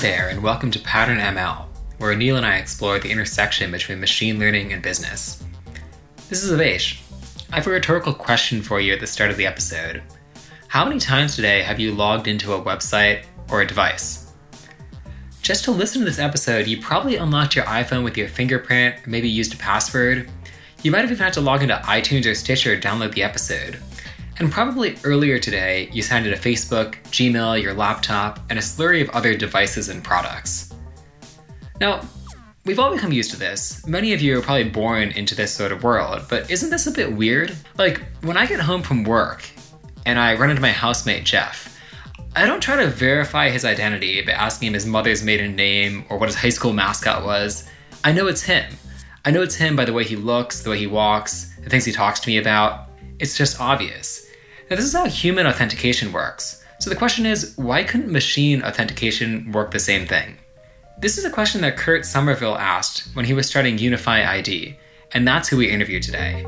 there, and welcome to Pattern ML, where Anil and I explore the intersection between machine learning and business. This is Avesh. I have a rhetorical question for you at the start of the episode. How many times today have you logged into a website or a device? Just to listen to this episode, you probably unlocked your iPhone with your fingerprint, or maybe used a password. You might have even had to log into iTunes or Stitcher to download the episode. And probably earlier today, you signed into Facebook, Gmail, your laptop, and a slurry of other devices and products. Now, we've all become used to this. Many of you are probably born into this sort of world, but isn't this a bit weird? Like, when I get home from work and I run into my housemate Jeff, I don't try to verify his identity by asking him his mother's maiden name or what his high school mascot was. I know it's him. I know it's him by the way he looks, the way he walks, the things he talks to me about. It's just obvious. Now, this is how human authentication works. So the question is, why couldn't machine authentication work the same thing? This is a question that Kurt Somerville asked when he was starting Unify ID, and that's who we interviewed today.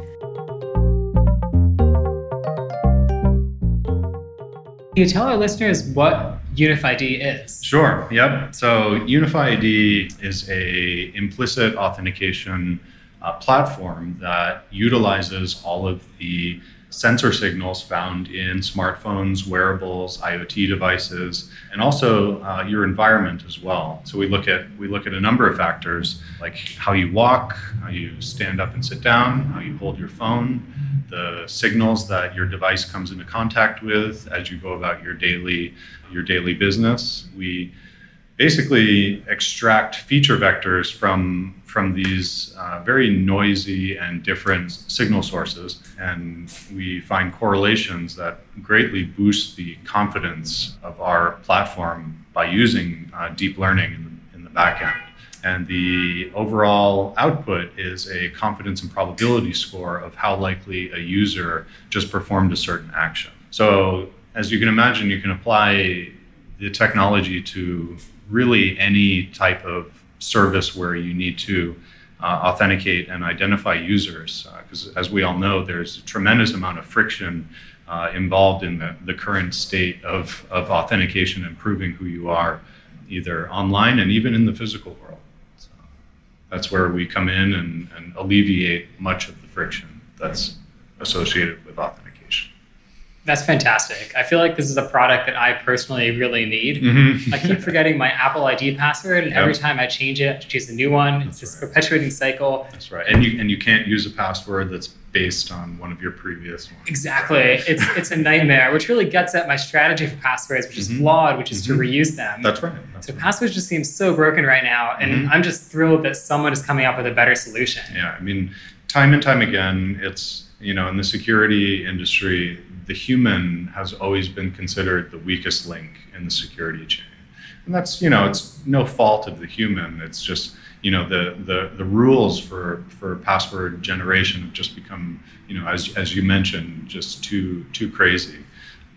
Can you tell our listeners what Unify ID is? Sure. Yep. So Unify ID is a implicit authentication uh, platform that utilizes all of the sensor signals found in smartphones, wearables, IoT devices, and also uh, your environment as well. So we look at we look at a number of factors like how you walk, how you stand up and sit down, how you hold your phone, the signals that your device comes into contact with as you go about your daily your daily business. We basically extract feature vectors from from these uh, very noisy and different signal sources, and we find correlations that greatly boost the confidence of our platform by using uh, deep learning in the, in the back end. And the overall output is a confidence and probability score of how likely a user just performed a certain action. So, as you can imagine, you can apply the technology to really any type of service where you need to uh, authenticate and identify users. Because uh, as we all know, there's a tremendous amount of friction uh, involved in the, the current state of, of authentication and proving who you are, either online and even in the physical world. So that's where we come in and, and alleviate much of the friction that's associated with authentication. That's fantastic. I feel like this is a product that I personally really need. Mm-hmm. I keep forgetting my Apple ID password, and yep. every time I change it, I choose a new one. That's it's this right. perpetuating cycle. That's right. And you and you can't use a password that's based on one of your previous ones. Exactly. It's it's a nightmare, which really gets at my strategy for passwords, which is mm-hmm. flawed, which is mm-hmm. to reuse them. That's right. That's so right. passwords just seem so broken right now, and mm-hmm. I'm just thrilled that someone is coming up with a better solution. Yeah, I mean, time and time again, it's you know in the security industry the human has always been considered the weakest link in the security chain. And that's, you know, it's no fault of the human. It's just, you know, the, the, the rules for, for password generation have just become, you know, as, as you mentioned, just too, too crazy.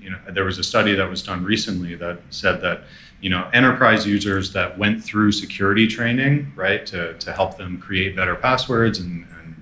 You know, there was a study that was done recently that said that, you know, enterprise users that went through security training, right, to, to help them create better passwords and, and,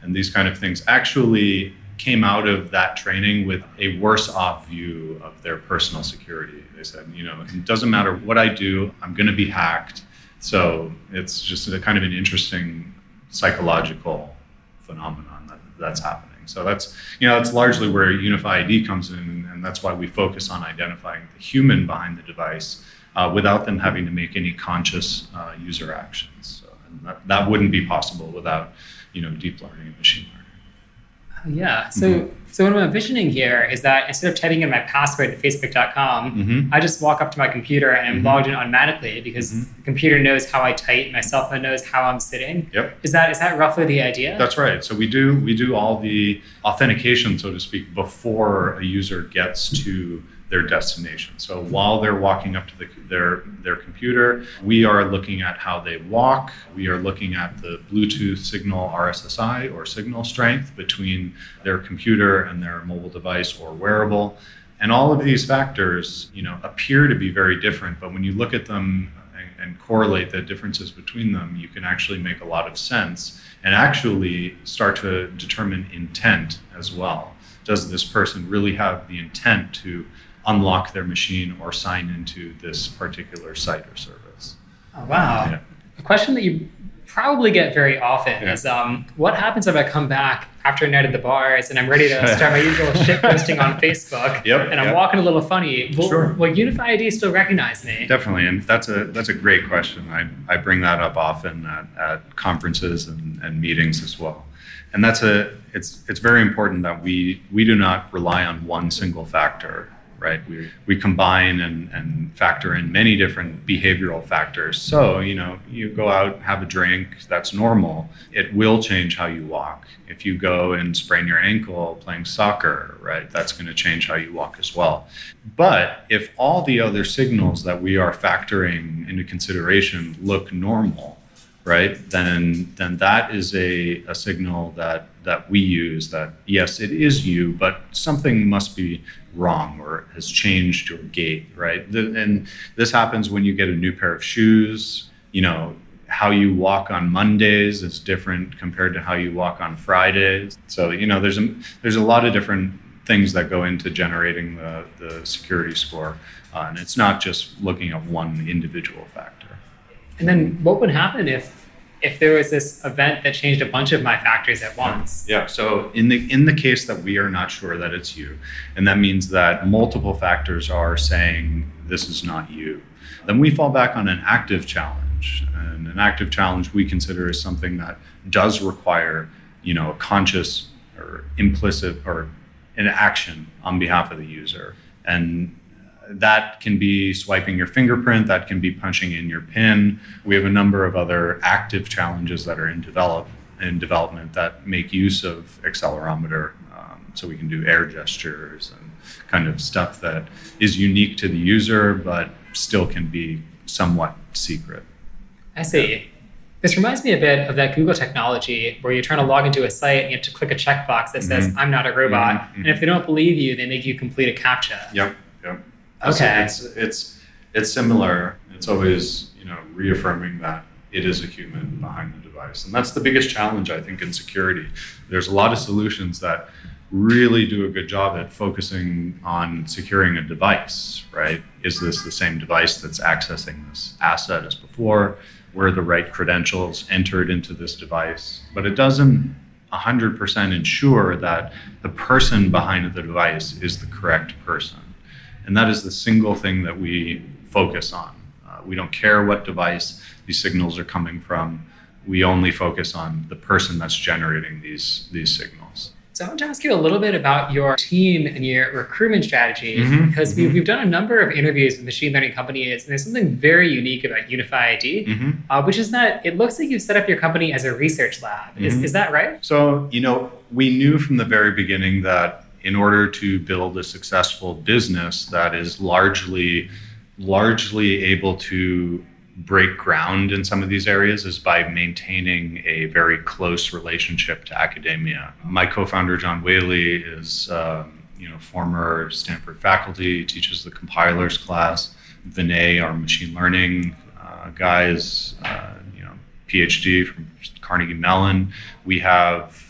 and these kind of things actually came out of that training with a worse off view of their personal security. They said, you know, it doesn't matter what I do, I'm going to be hacked. So it's just a kind of an interesting psychological phenomenon that, that's happening. So that's you know that's largely where Unify ID comes in, and that's why we focus on identifying the human behind the device uh, without them having to make any conscious uh, user actions. So, and that, that wouldn't be possible without you know deep learning and machine learning. Yeah. So mm-hmm. so what I'm envisioning here is that instead of typing in my password to facebook.com, mm-hmm. I just walk up to my computer and I'm mm-hmm. logged in automatically because mm-hmm. the computer knows how I type, my cell phone knows how I'm sitting. Yep. Is that is that roughly the idea? That's right. So we do we do all the authentication, so to speak, before a user gets to their destination. So while they're walking up to the, their their computer, we are looking at how they walk. We are looking at the Bluetooth signal RSSI or signal strength between their computer and their mobile device or wearable. And all of these factors, you know, appear to be very different, but when you look at them and, and correlate the differences between them, you can actually make a lot of sense and actually start to determine intent as well. Does this person really have the intent to unlock their machine or sign into this particular site or service. Oh, wow. Yeah. A question that you probably get very often yeah. is um, what happens if I come back after a night at the bars and I'm ready to start my usual shit posting on Facebook yep, and I'm yep. walking a little funny. Will, sure. will Unify ID still recognize me? Definitely, and that's a that's a great question. I, I bring that up often at, at conferences and, and meetings as well. And that's a it's it's very important that we we do not rely on one single factor right? We, we combine and, and factor in many different behavioral factors. So, you know, you go out, have a drink, that's normal. It will change how you walk. If you go and sprain your ankle playing soccer, right, that's going to change how you walk as well. But if all the other signals that we are factoring into consideration look normal, right, then then that is a, a signal that that we use that yes, it is you, but something must be wrong or has changed your gait, right? And this happens when you get a new pair of shoes. You know, how you walk on Mondays is different compared to how you walk on Fridays. So you know, there's a there's a lot of different things that go into generating the, the security score, uh, and it's not just looking at one individual factor. And then, what would happen if if there was this event that changed a bunch of my factors at once. Yeah. So in the in the case that we are not sure that it's you, and that means that multiple factors are saying this is not you, then we fall back on an active challenge. And an active challenge we consider is something that does require, you know, a conscious or implicit or an action on behalf of the user. And that can be swiping your fingerprint, that can be punching in your PIN. We have a number of other active challenges that are in develop in development that make use of accelerometer. Um, so we can do air gestures and kind of stuff that is unique to the user, but still can be somewhat secret. I see. This reminds me a bit of that Google technology where you're trying to log into a site and you have to click a checkbox that says, mm-hmm. I'm not a robot. Mm-hmm. And if they don't believe you, they make you complete a CAPTCHA. Yep, yep. Okay. So it's it's it's similar. It's always you know reaffirming that it is a human behind the device, and that's the biggest challenge I think in security. There's a lot of solutions that really do a good job at focusing on securing a device. Right? Is this the same device that's accessing this asset as before? Were the right credentials entered into this device? But it doesn't 100% ensure that the person behind the device is the correct person. And that is the single thing that we focus on. Uh, we don't care what device these signals are coming from. We only focus on the person that's generating these, these signals. So I want to ask you a little bit about your team and your recruitment strategy mm-hmm, because mm-hmm. We've, we've done a number of interviews with machine learning companies, and there's something very unique about Unify ID, mm-hmm. uh, which is that it looks like you've set up your company as a research lab. Is, mm-hmm. is that right? So, you know, we knew from the very beginning that in order to build a successful business that is largely largely able to break ground in some of these areas is by maintaining a very close relationship to academia. My co-founder John Whaley is um, you know former Stanford faculty, teaches the compilers class. Vinay, our machine learning uh, guy, is uh, you know PhD from Carnegie Mellon. We have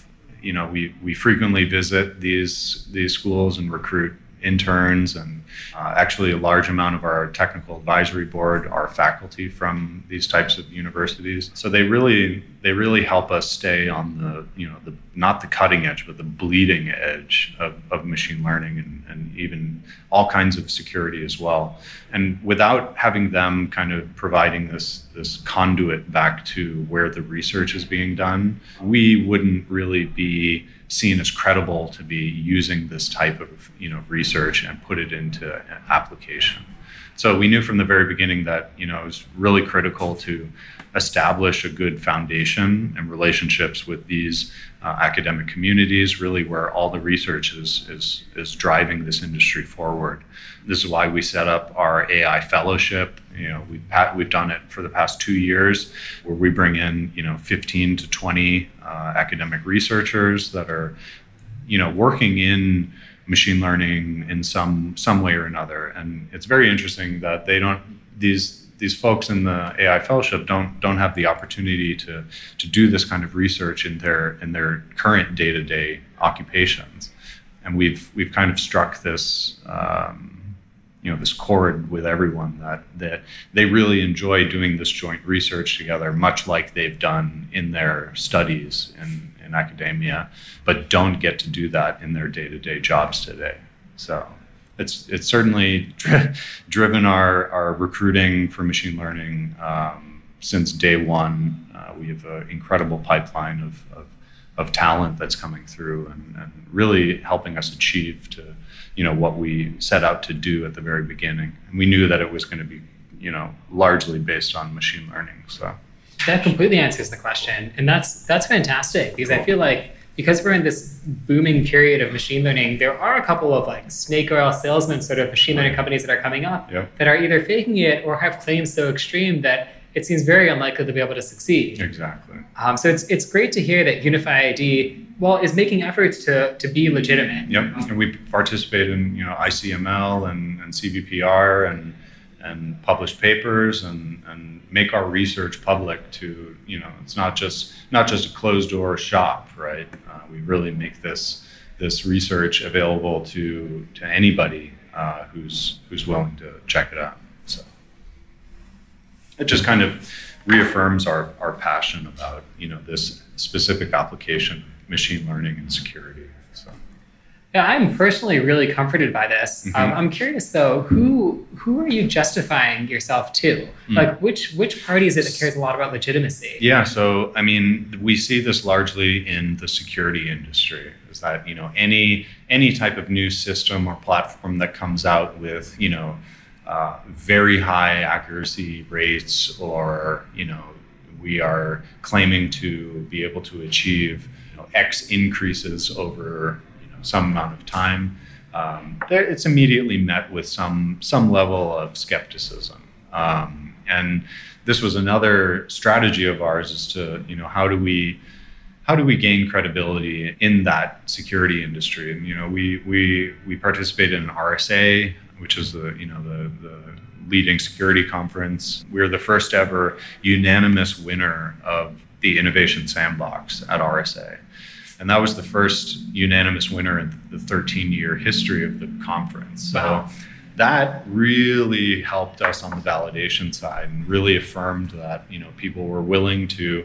you know, we, we frequently visit these these schools and recruit interns and uh, actually a large amount of our technical advisory board are faculty from these types of universities. So they really they really help us stay on the you know the not the cutting edge but the bleeding edge of, of machine learning and, and even all kinds of security as well. And without having them kind of providing this this conduit back to where the research is being done we wouldn't really be seen as credible to be using this type of you know research and put it into application. So we knew from the very beginning that you know it was really critical to establish a good foundation and relationships with these uh, academic communities, really where all the research is, is, is driving this industry forward. This is why we set up our AI fellowship. You know, we've, we've done it for the past two years, where we bring in, you know, 15 to 20 uh, academic researchers that are, you know, working in machine learning in some some way or another. And it's very interesting that they don't these these folks in the AI fellowship don't don't have the opportunity to to do this kind of research in their in their current day to day occupations, and we've we've kind of struck this. Um, you know this chord with everyone that that they really enjoy doing this joint research together, much like they've done in their studies in, academia, but don't get to do that in their day to day jobs today. So it's it's certainly dri- driven our our recruiting for machine learning um, since day one. Uh, we have an incredible pipeline of, of, of talent that's coming through and, and really helping us achieve to you know what we set out to do at the very beginning. And we knew that it was going to be you know largely based on machine learning. So that completely answers the question, and that's that's fantastic because. I feel like because we're in this booming period of machine learning, there are a couple of like snake oil salesman sort of machine learning companies that are coming up that are either faking it or have claims so extreme that it seems very unlikely to be able to succeed. Exactly. Um, so it's it's great to hear that Unify ID well is making efforts to to be legitimate. Yep, and we participate in you know ICML and, and CVPR and and publish papers and, and make our research public to you know it's not just not just a closed door shop right? Uh, we really make this this research available to to anybody uh, who's who's willing to check it out so. It just kind of reaffirms our, our passion about you know this specific application of machine learning and security yeah i'm personally really comforted by this mm-hmm. um, i'm curious though who who are you justifying yourself to mm. like which which party is it that cares a lot about legitimacy yeah so i mean we see this largely in the security industry is that you know any any type of new system or platform that comes out with you know uh, very high accuracy rates, or you know, we are claiming to be able to achieve you know, X increases over some amount of time. Um, it's immediately met with some some level of skepticism, um, and this was another strategy of ours: is to you know how do we how do we gain credibility in that security industry? And you know, we we we participated in RSA, which is the you know the the leading security conference. We are the first ever unanimous winner of the Innovation Sandbox at RSA. And that was the first unanimous winner in the 13 year history of the conference. So wow. that really helped us on the validation side and really affirmed that, you know, people were willing to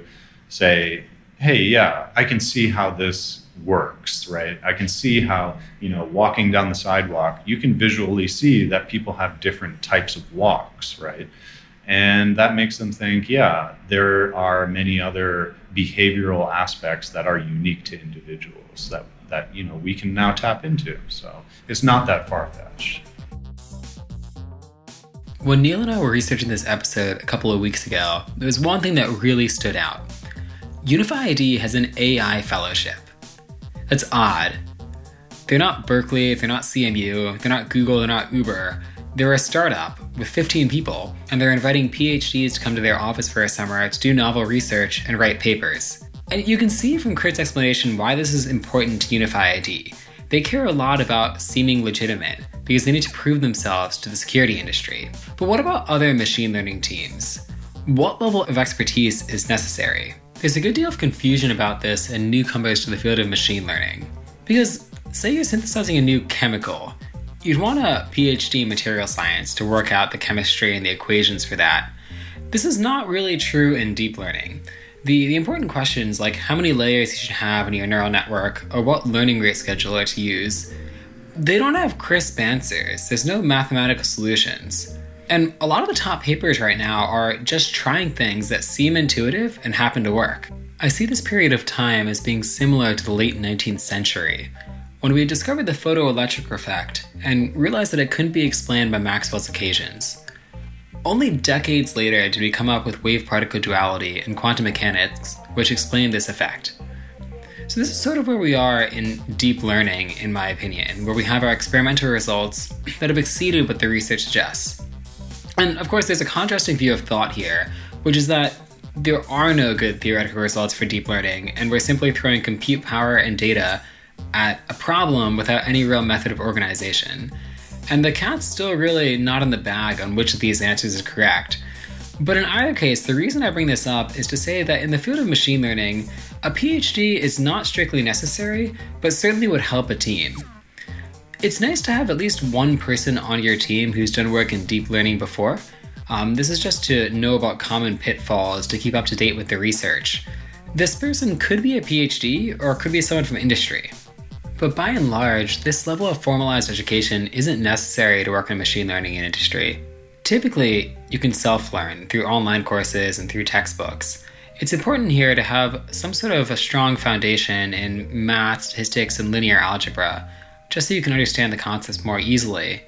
say, hey, yeah, I can see how this works, right? I can see how, you know, walking down the sidewalk, you can visually see that people have different types of walks, right? And that makes them think, yeah, there are many other behavioral aspects that are unique to individuals that, that you know, we can now tap into. So it's not that far fetched. When Neil and I were researching this episode a couple of weeks ago, there was one thing that really stood out. Unify ID has an AI fellowship. That's odd. They're not Berkeley, they're not CMU, they're not Google, they're not Uber. They're a startup with 15 people, and they're inviting PhDs to come to their office for a summer to do novel research and write papers. And you can see from Kurt's explanation why this is important to Unify ID. They care a lot about seeming legitimate because they need to prove themselves to the security industry. But what about other machine learning teams? What level of expertise is necessary? There's a good deal of confusion about this in newcomers to the field of machine learning. Because, say you're synthesizing a new chemical, you'd want a PhD in material science to work out the chemistry and the equations for that. This is not really true in deep learning. The, the important questions like how many layers you should have in your neural network or what learning rate scheduler to use, they don't have crisp answers. There's no mathematical solutions. And a lot of the top papers right now are just trying things that seem intuitive and happen to work. I see this period of time as being similar to the late 19th century, when we discovered the photoelectric effect and realized that it couldn't be explained by Maxwell's equations. Only decades later did we come up with wave particle duality and quantum mechanics, which explained this effect. So, this is sort of where we are in deep learning, in my opinion, where we have our experimental results that have exceeded what the research suggests. And of course, there's a contrasting view of thought here, which is that there are no good theoretical results for deep learning, and we're simply throwing compute power and data at a problem without any real method of organization. And the cat's still really not in the bag on which of these answers is correct. But in either case, the reason I bring this up is to say that in the field of machine learning, a PhD is not strictly necessary, but certainly would help a team. It's nice to have at least one person on your team who's done work in deep learning before. Um, this is just to know about common pitfalls to keep up to date with the research. This person could be a PhD or could be someone from industry. But by and large, this level of formalized education isn't necessary to work in machine learning in industry. Typically, you can self learn through online courses and through textbooks. It's important here to have some sort of a strong foundation in math, statistics, and linear algebra, just so you can understand the concepts more easily.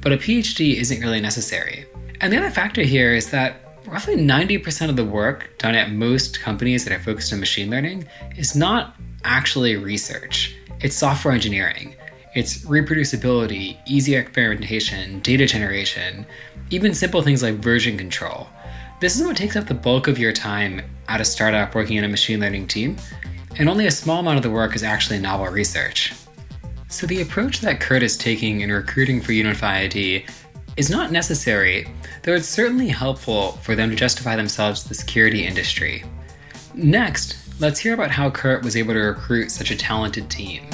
But a PhD isn't really necessary. And the other factor here is that roughly 90% of the work done at most companies that are focused on machine learning is not actually research, it's software engineering. It's reproducibility, easy experimentation, data generation, even simple things like version control. This is what takes up the bulk of your time at a startup working in a machine learning team, and only a small amount of the work is actually novel research. So, the approach that Kurt is taking in recruiting for Unify ID is not necessary, though it's certainly helpful for them to justify themselves to the security industry. Next, let's hear about how Kurt was able to recruit such a talented team.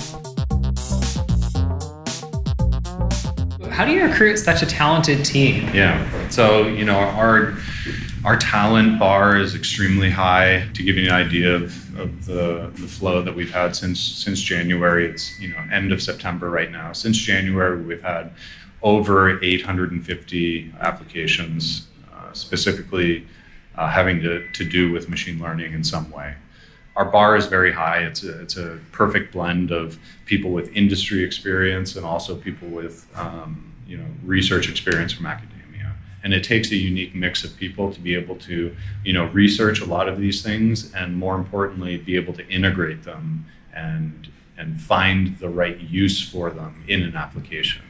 How do you recruit such a talented team? Yeah. So, you know, our our talent bar is extremely high. To give you an idea of, of the, the flow that we've had since since January, it's you know end of September right now. Since January, we've had over 850 applications, uh, specifically uh, having to, to do with machine learning in some way. Our bar is very high. It's a, it's a perfect blend of people with industry experience and also people with um, you know research experience from academia and it takes a unique mix of people to be able to you know research a lot of these things and more importantly be able to integrate them and and find the right use for them in an application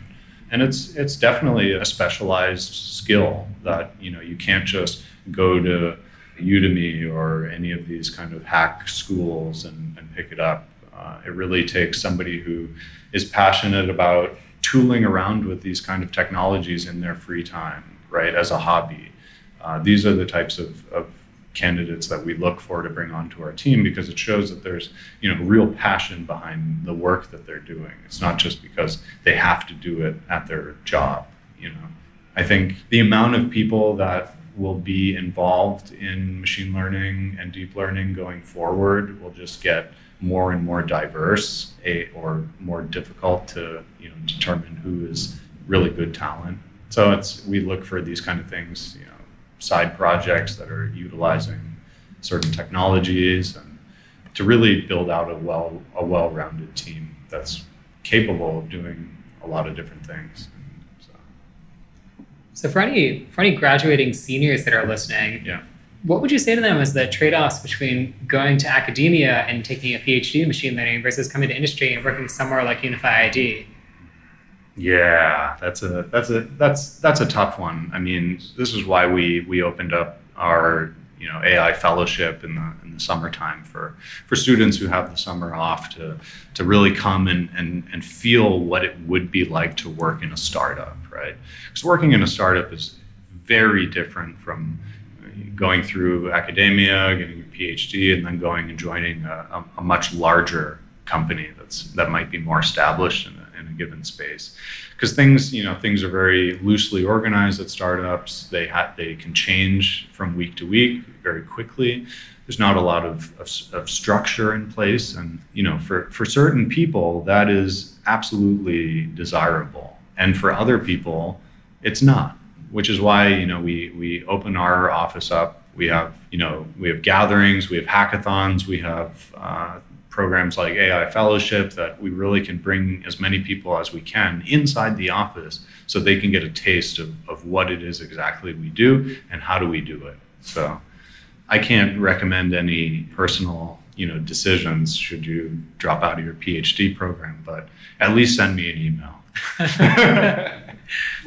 and it's it's definitely a specialized skill that you know you can't just go to Udemy or any of these kind of hack schools and, and pick it up. Uh, it really takes somebody who is passionate about tooling around with these kind of technologies in their free time, right, as a hobby. Uh, these are the types of, of candidates that we look for to bring onto our team because it shows that there's you know real passion behind the work that they're doing. It's not just because they have to do it at their job. You know, I think the amount of people that will be involved in machine learning and deep learning going forward will just get more and more diverse a, or more difficult to you know determine who is really good talent. So it's we look for these kind of things, you know, side projects that are utilizing certain technologies and to really build out a well a well-rounded team that's capable of doing a lot of different things. So, for any for any graduating seniors that are listening, yeah what would you say to them as the trade-offs between going to academia and taking a PhD in machine learning versus coming to industry and working somewhere like Unify ID? Yeah, that's a that's a that's that's a tough one. I mean, this is why we we opened up our you know AI fellowship in the in the summertime for for students who have the summer off to to really come and and and feel what it would be like to work in a startup, right? Because working in a startup is very different from going through academia, getting a PhD, and then going and joining a, a, much larger company that's that might be more established in a, in a given space. Because things, you know, things are very loosely organized at startups. They ha- they can change from week to week very quickly. There's not a lot of, of, of structure in place, and you know, for for certain people, that is absolutely desirable, and for other people, it's not which is why you know we we open our office up. We have you know we have gatherings, we have hackathons, we have uh, programs like AI Fellowship that we really can bring as many people as we can inside the office so they can get a taste of, of what it is exactly we do and how do we do it. So I can't recommend any personal you know decisions should you drop out of your PhD program, but at least send me an email.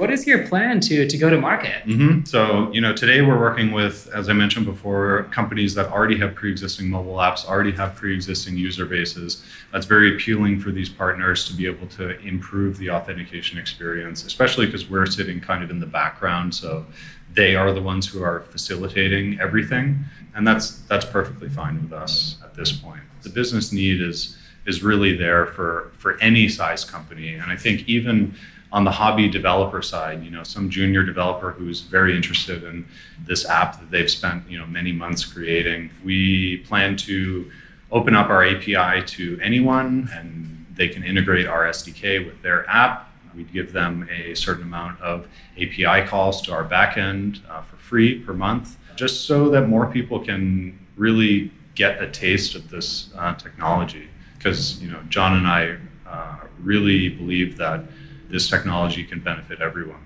what is your plan to to go to market? Mm-hmm. So you know, today we're working with, as I mentioned before, companies that already have pre-existing mobile apps, already have pre-existing user bases. That's very appealing for these partners to be able to improve the authentication experience, especially because we're sitting kind of in the background. So they are the ones who are facilitating everything, and that's that's perfectly fine with us at this point. The business need is is really there for for any size company. And I think even on the hobby developer side, you know, some junior developer who's very interested in this app that they've spent, you know, many months creating, we plan to open up our API to anyone and they can integrate our SDK with their app. We'd give them a certain amount of API calls to our backend uh, for free per month, just so that more people can really get a taste of this uh, technology. Because you know, John and I uh, really believe that this technology can benefit everyone.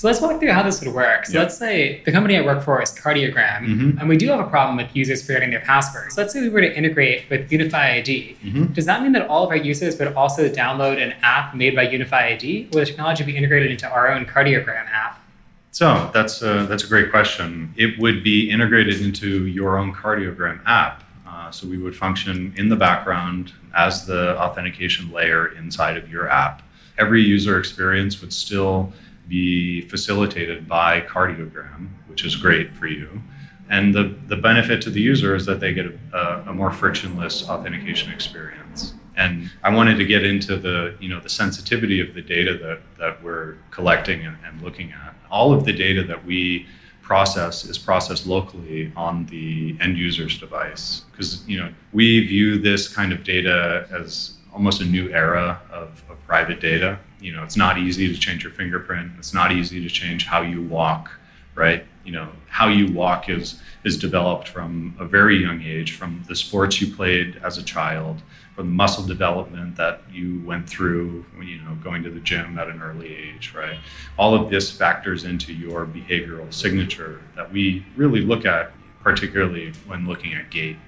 So let's walk through how this would work. So let's say the company I work for is Cardiogram, Mhm. and we do have a problem with users forgetting their passwords. So let's say we were to integrate with Unify ID. Mhm. Does that mean that all of our users would also download an app made by Unify ID, will the technology be integrated into our own Cardiogram app? So that's a, that's a great question. It would be integrated into your own cardiogram app. Uh, so we would function in the background as the authentication layer inside of your app. Every user experience would still be facilitated by cardiogram, which is great for you. And the, the benefit to the user is that they get a, a more frictionless authentication experience. And I wanted to get into the, you know, the sensitivity of the data that, that we're collecting and, and looking at. All of the data that we process is processed locally on the end user's device. Because, you know, we view this kind of data as almost a new era of, of private data. You know, it's not easy to change your fingerprint. It's not easy to change how you walk, right? You know, how you walk is is developed from a very young age, from the sports you played as a child, from the muscle development that you went through, you know, going to the gym at an early age, right? All of this factors into your behavioral signature that we really look at, particularly when looking at gait.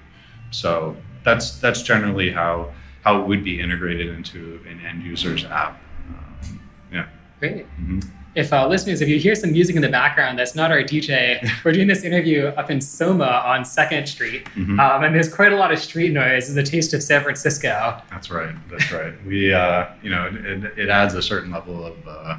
So that's that's generally how how it would be integrated into an end user's app. Um, yeah. Great. Mhm. If uh, listeners, if you hear some music in the background, that's not our DJ. We're doing this interview up in Soma on Second Street, Mhm. um, and there's quite a lot of street noise. It's a taste of San Francisco. That's right. That's right. We, uh, you know, it, it adds a certain level of uh,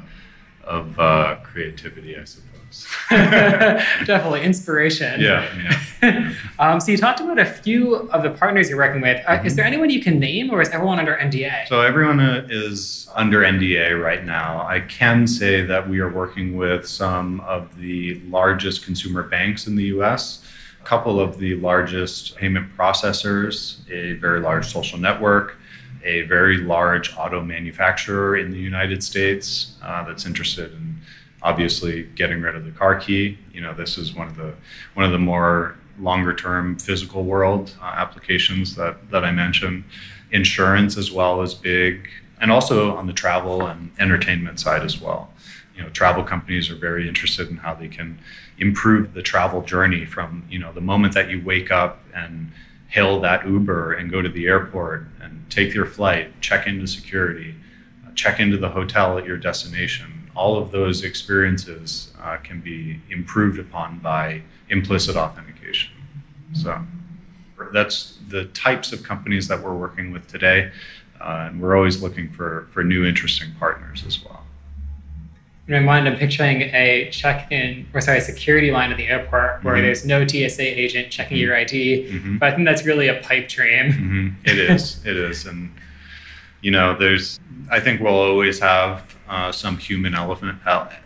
of uh, creativity, I suppose. Definitely inspiration. yeah, yeah. um, so you talked about a few of the partners you're working with. Uh, Is there anyone you can name, or is everyone under NDA? So everyone uh, is under NDA right now. I can say that we are working with some of the largest consumer banks in the U.S. A couple of the largest payment processors, a very large social network, a very large auto manufacturer in the United States uh, that's interested in obviously getting rid of the car key. You know, this is one of the one of the more longer term physical world uh, applications that that I mentioned. Insurance as well is big, and also on the travel and entertainment side as well. You know, travel companies are very interested in how they can improve the travel journey from you know the moment that you wake up and hail that Uber and go to the airport and take your flight, check into security, check into the hotel at your destination. All of those experiences uh, can be improved upon by implicit authentication. So that's the types of companies that we're working with today, uh, and we're always looking for for new interesting partners as well. In my mind, I'm picturing a check-in, or sorry, security line at the airport where Mhm. there's no TSA agent checking your ID. Mhm. But I think that's really a pipe dream. hmm It is. It is, and you know, there's. I think we'll always have uh, some human element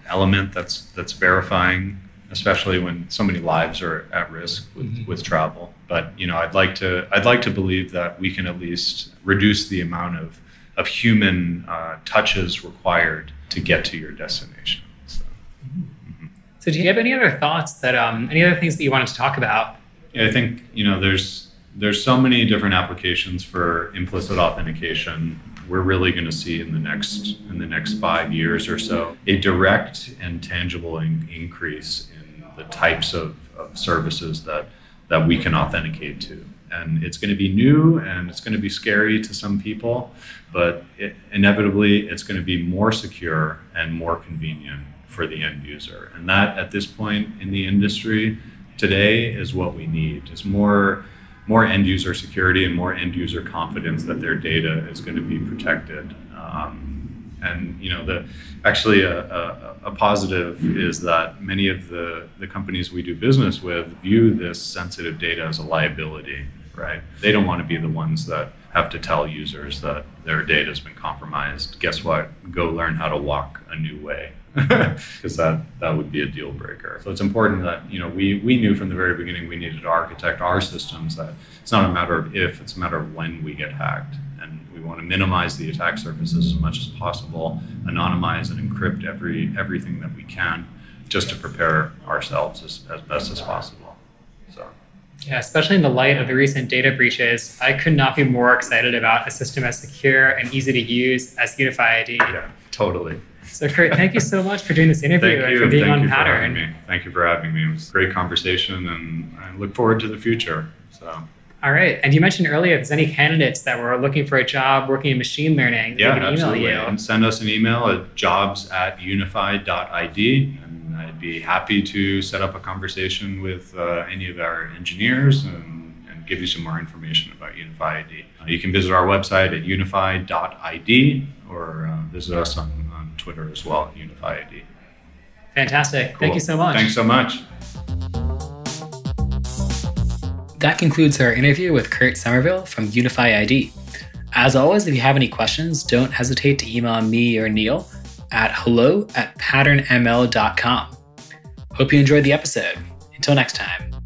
element that's that's verifying, especially when so many lives are at risk with, Mhm. with travel. But you know, I'd like to. I'd like to believe that we can at least reduce the amount of of human uh, touches required to get to your destination. So. So, do you have any other thoughts that, um, any other things that you wanted to talk about? Yeah, I think you know there's there's so many different applications for implicit authentication. We're really going to see in the next in the next five years or so a direct and tangible in, increase in the types of, of services that that we can authenticate to. And it's going to be new and it's going to be scary to some people, but it, inevitably it's going to be more secure and more convenient for the end user. And that at this point in the industry today is what we need. Is more more end user security and more end user confidence that their data is going to be protected. Um, and you know the actually a, a, a positive is that many of the, the companies we do business with view this sensitive data as a liability right? They don't want to be the ones that have to tell users that their data has been compromised. Guess what? Go learn how to walk a new way. Because that, that would be a deal breaker. So it's important that you know we, we knew from the very beginning we needed to architect our systems that it's not a matter of if, it's a matter of when we get hacked. And we want to minimize the attack surfaces as much as possible, anonymize and encrypt every everything that we can, just to prepare ourselves as, as best as possible. So. Yeah, especially in the light of the recent data breaches, I could not be more excited about a system as secure and easy to use as Unify ID. Yeah, totally. So, Kurt, thank you so much for doing this interview thank and for being thank on you Pattern. For thank you for having me. It was a great conversation, and I look forward to the future. So. All right. And you mentioned earlier if there's any candidates that were looking for a job working in machine learning, yeah, they can absolutely. email you. And send us an email at jobs at unify.id. And I'd be happy to set up a conversation with uh, any of our engineers and, and, give you some more information about Unify ID. Uh, you can visit our website at unify.id or uh, visit us on Twitter as well at Unify ID. Fantastic. Cool. Thank you so much. Thanks so much. That concludes our interview with Kurt Somerville from Unify ID. As always, if you have any questions, don't hesitate to email me or Neil at hello at patternml.com. Hope you enjoyed the episode. Until next time.